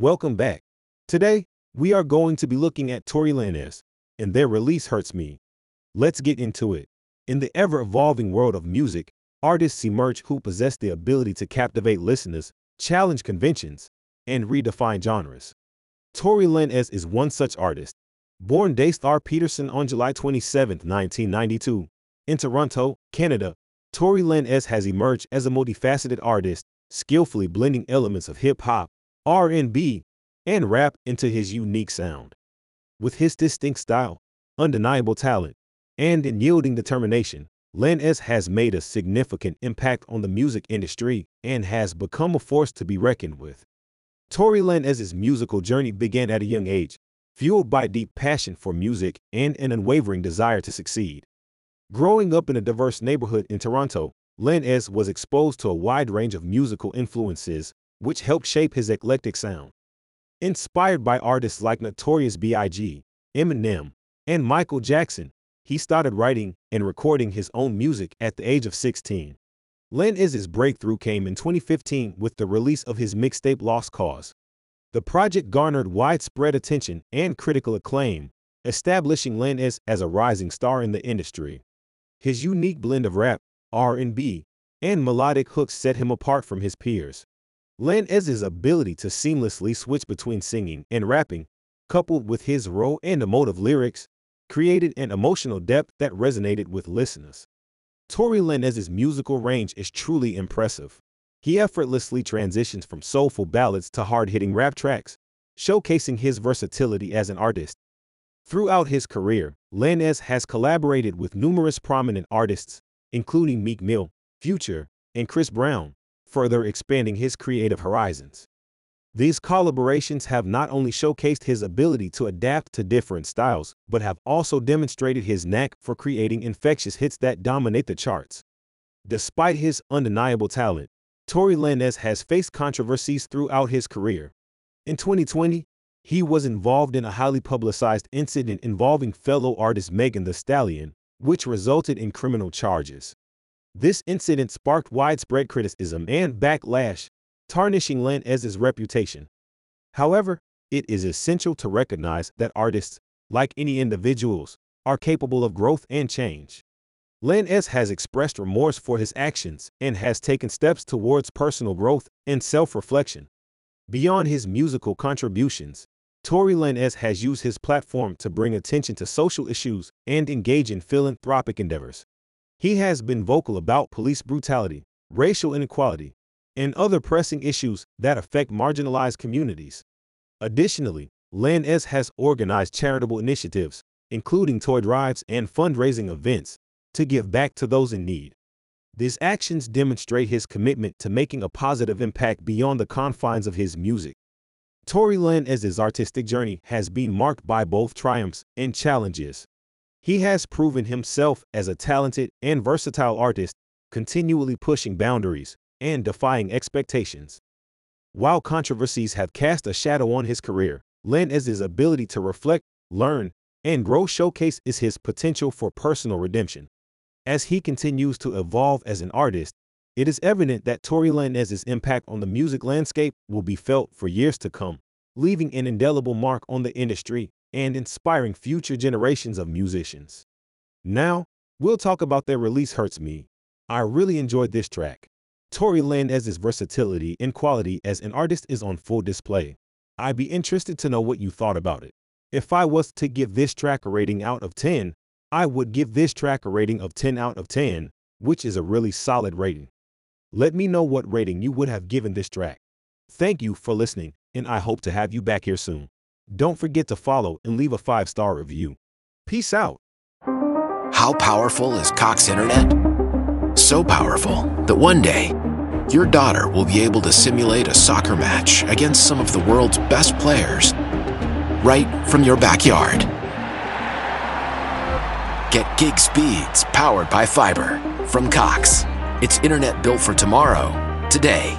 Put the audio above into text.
Welcome back. Today, we are going to be looking at Tory Lanez, and their release hurts me. Let's get into it. In the ever evolving world of music, artists emerge who possess the ability to captivate listeners, challenge conventions, and redefine genres. Tory Lanez is one such artist. Born Daystar Peterson on July 27, 1992, in Toronto, Canada, Tory Lanez has emerged as a multifaceted artist, skillfully blending elements of hip-hop, R&B, and rap into his unique sound. With his distinct style, undeniable talent, and unyielding determination, Lanez has made a significant impact on the music industry and has become a force to be reckoned with. Tory Lanez's musical journey began at a young age, fueled by deep passion for music and an unwavering desire to succeed. Growing up in a diverse neighborhood in Toronto, Lanez was exposed to a wide range of musical influences, which helped shape his eclectic sound. Inspired by artists like Notorious B.I.G., Eminem, and Michael Jackson, he started writing and recording his own music at the age of 16. Lanez's breakthrough came in 2015 with the release of his mixtape Lost Cause. The project garnered widespread attention and critical acclaim, establishing Lanez as a rising star in the industry. His unique blend of rap, R&B, and melodic hooks set him apart from his peers. Lanez's ability to seamlessly switch between singing and rapping, coupled with his raw and emotive lyrics, created an emotional depth that resonated with listeners. Tory Lanez's musical range is truly impressive. He effortlessly transitions from soulful ballads to hard-hitting rap tracks, showcasing his versatility as an artist. Throughout his career, Lanez has collaborated with numerous prominent artists, including Meek Mill, Future, and Chris Brown, further expanding his creative horizons. These collaborations have not only showcased his ability to adapt to different styles, but have also demonstrated his knack for creating infectious hits that dominate the charts. Despite his undeniable talent, Tory Lanez has faced controversies throughout his career. In 2020, he was involved in a highly publicized incident involving fellow artist Megan Thee Stallion, which resulted in criminal charges. This incident sparked widespread criticism and backlash, tarnishing Lanez's reputation. However, it is essential to recognize that artists, like any individuals, are capable of growth and change. Lanez has expressed remorse for his actions and has taken steps towards personal growth and self-reflection. Beyond his musical contributions, Tory Lanez has used his platform to bring attention to social issues and engage in philanthropic endeavors. He has been vocal about police brutality, racial inequality, and other pressing issues that affect marginalized communities. Additionally, Lanez has organized charitable initiatives, including toy drives and fundraising events, to give back to those in need. These actions demonstrate his commitment to making a positive impact beyond the confines of his music. Tory Lanez's artistic journey has been marked by both triumphs and challenges. He has proven himself as a talented and versatile artist, continually pushing boundaries, and defying expectations. While controversies have cast a shadow on his career, Lanez's ability to reflect, learn, and grow showcase is his potential for personal redemption. As he continues to evolve as an artist, it is evident that Tory Lanez's impact on the music landscape will be felt for years to come, leaving an indelible mark on the industry and inspiring future generations of musicians. Now, we'll talk about their release Hurts Me. I really enjoyed this track. Tory Lanez's versatility and quality as an artist is on full display. I'd be interested to know what you thought about it. If I was to give this track a rating out of 10, I would give this track a rating of 10 out of 10, which is a really solid rating. Let me know what rating you would have given this track. Thank you for listening, and I hope to have you back here soon. Don't forget to follow and leave a five star review. Peace out. How powerful is Cox Internet? So powerful that one day, your daughter will be able to simulate a soccer match against some of the world's best players right from your backyard. Get gig speeds powered by fiber from Cox. It's internet built for tomorrow, today.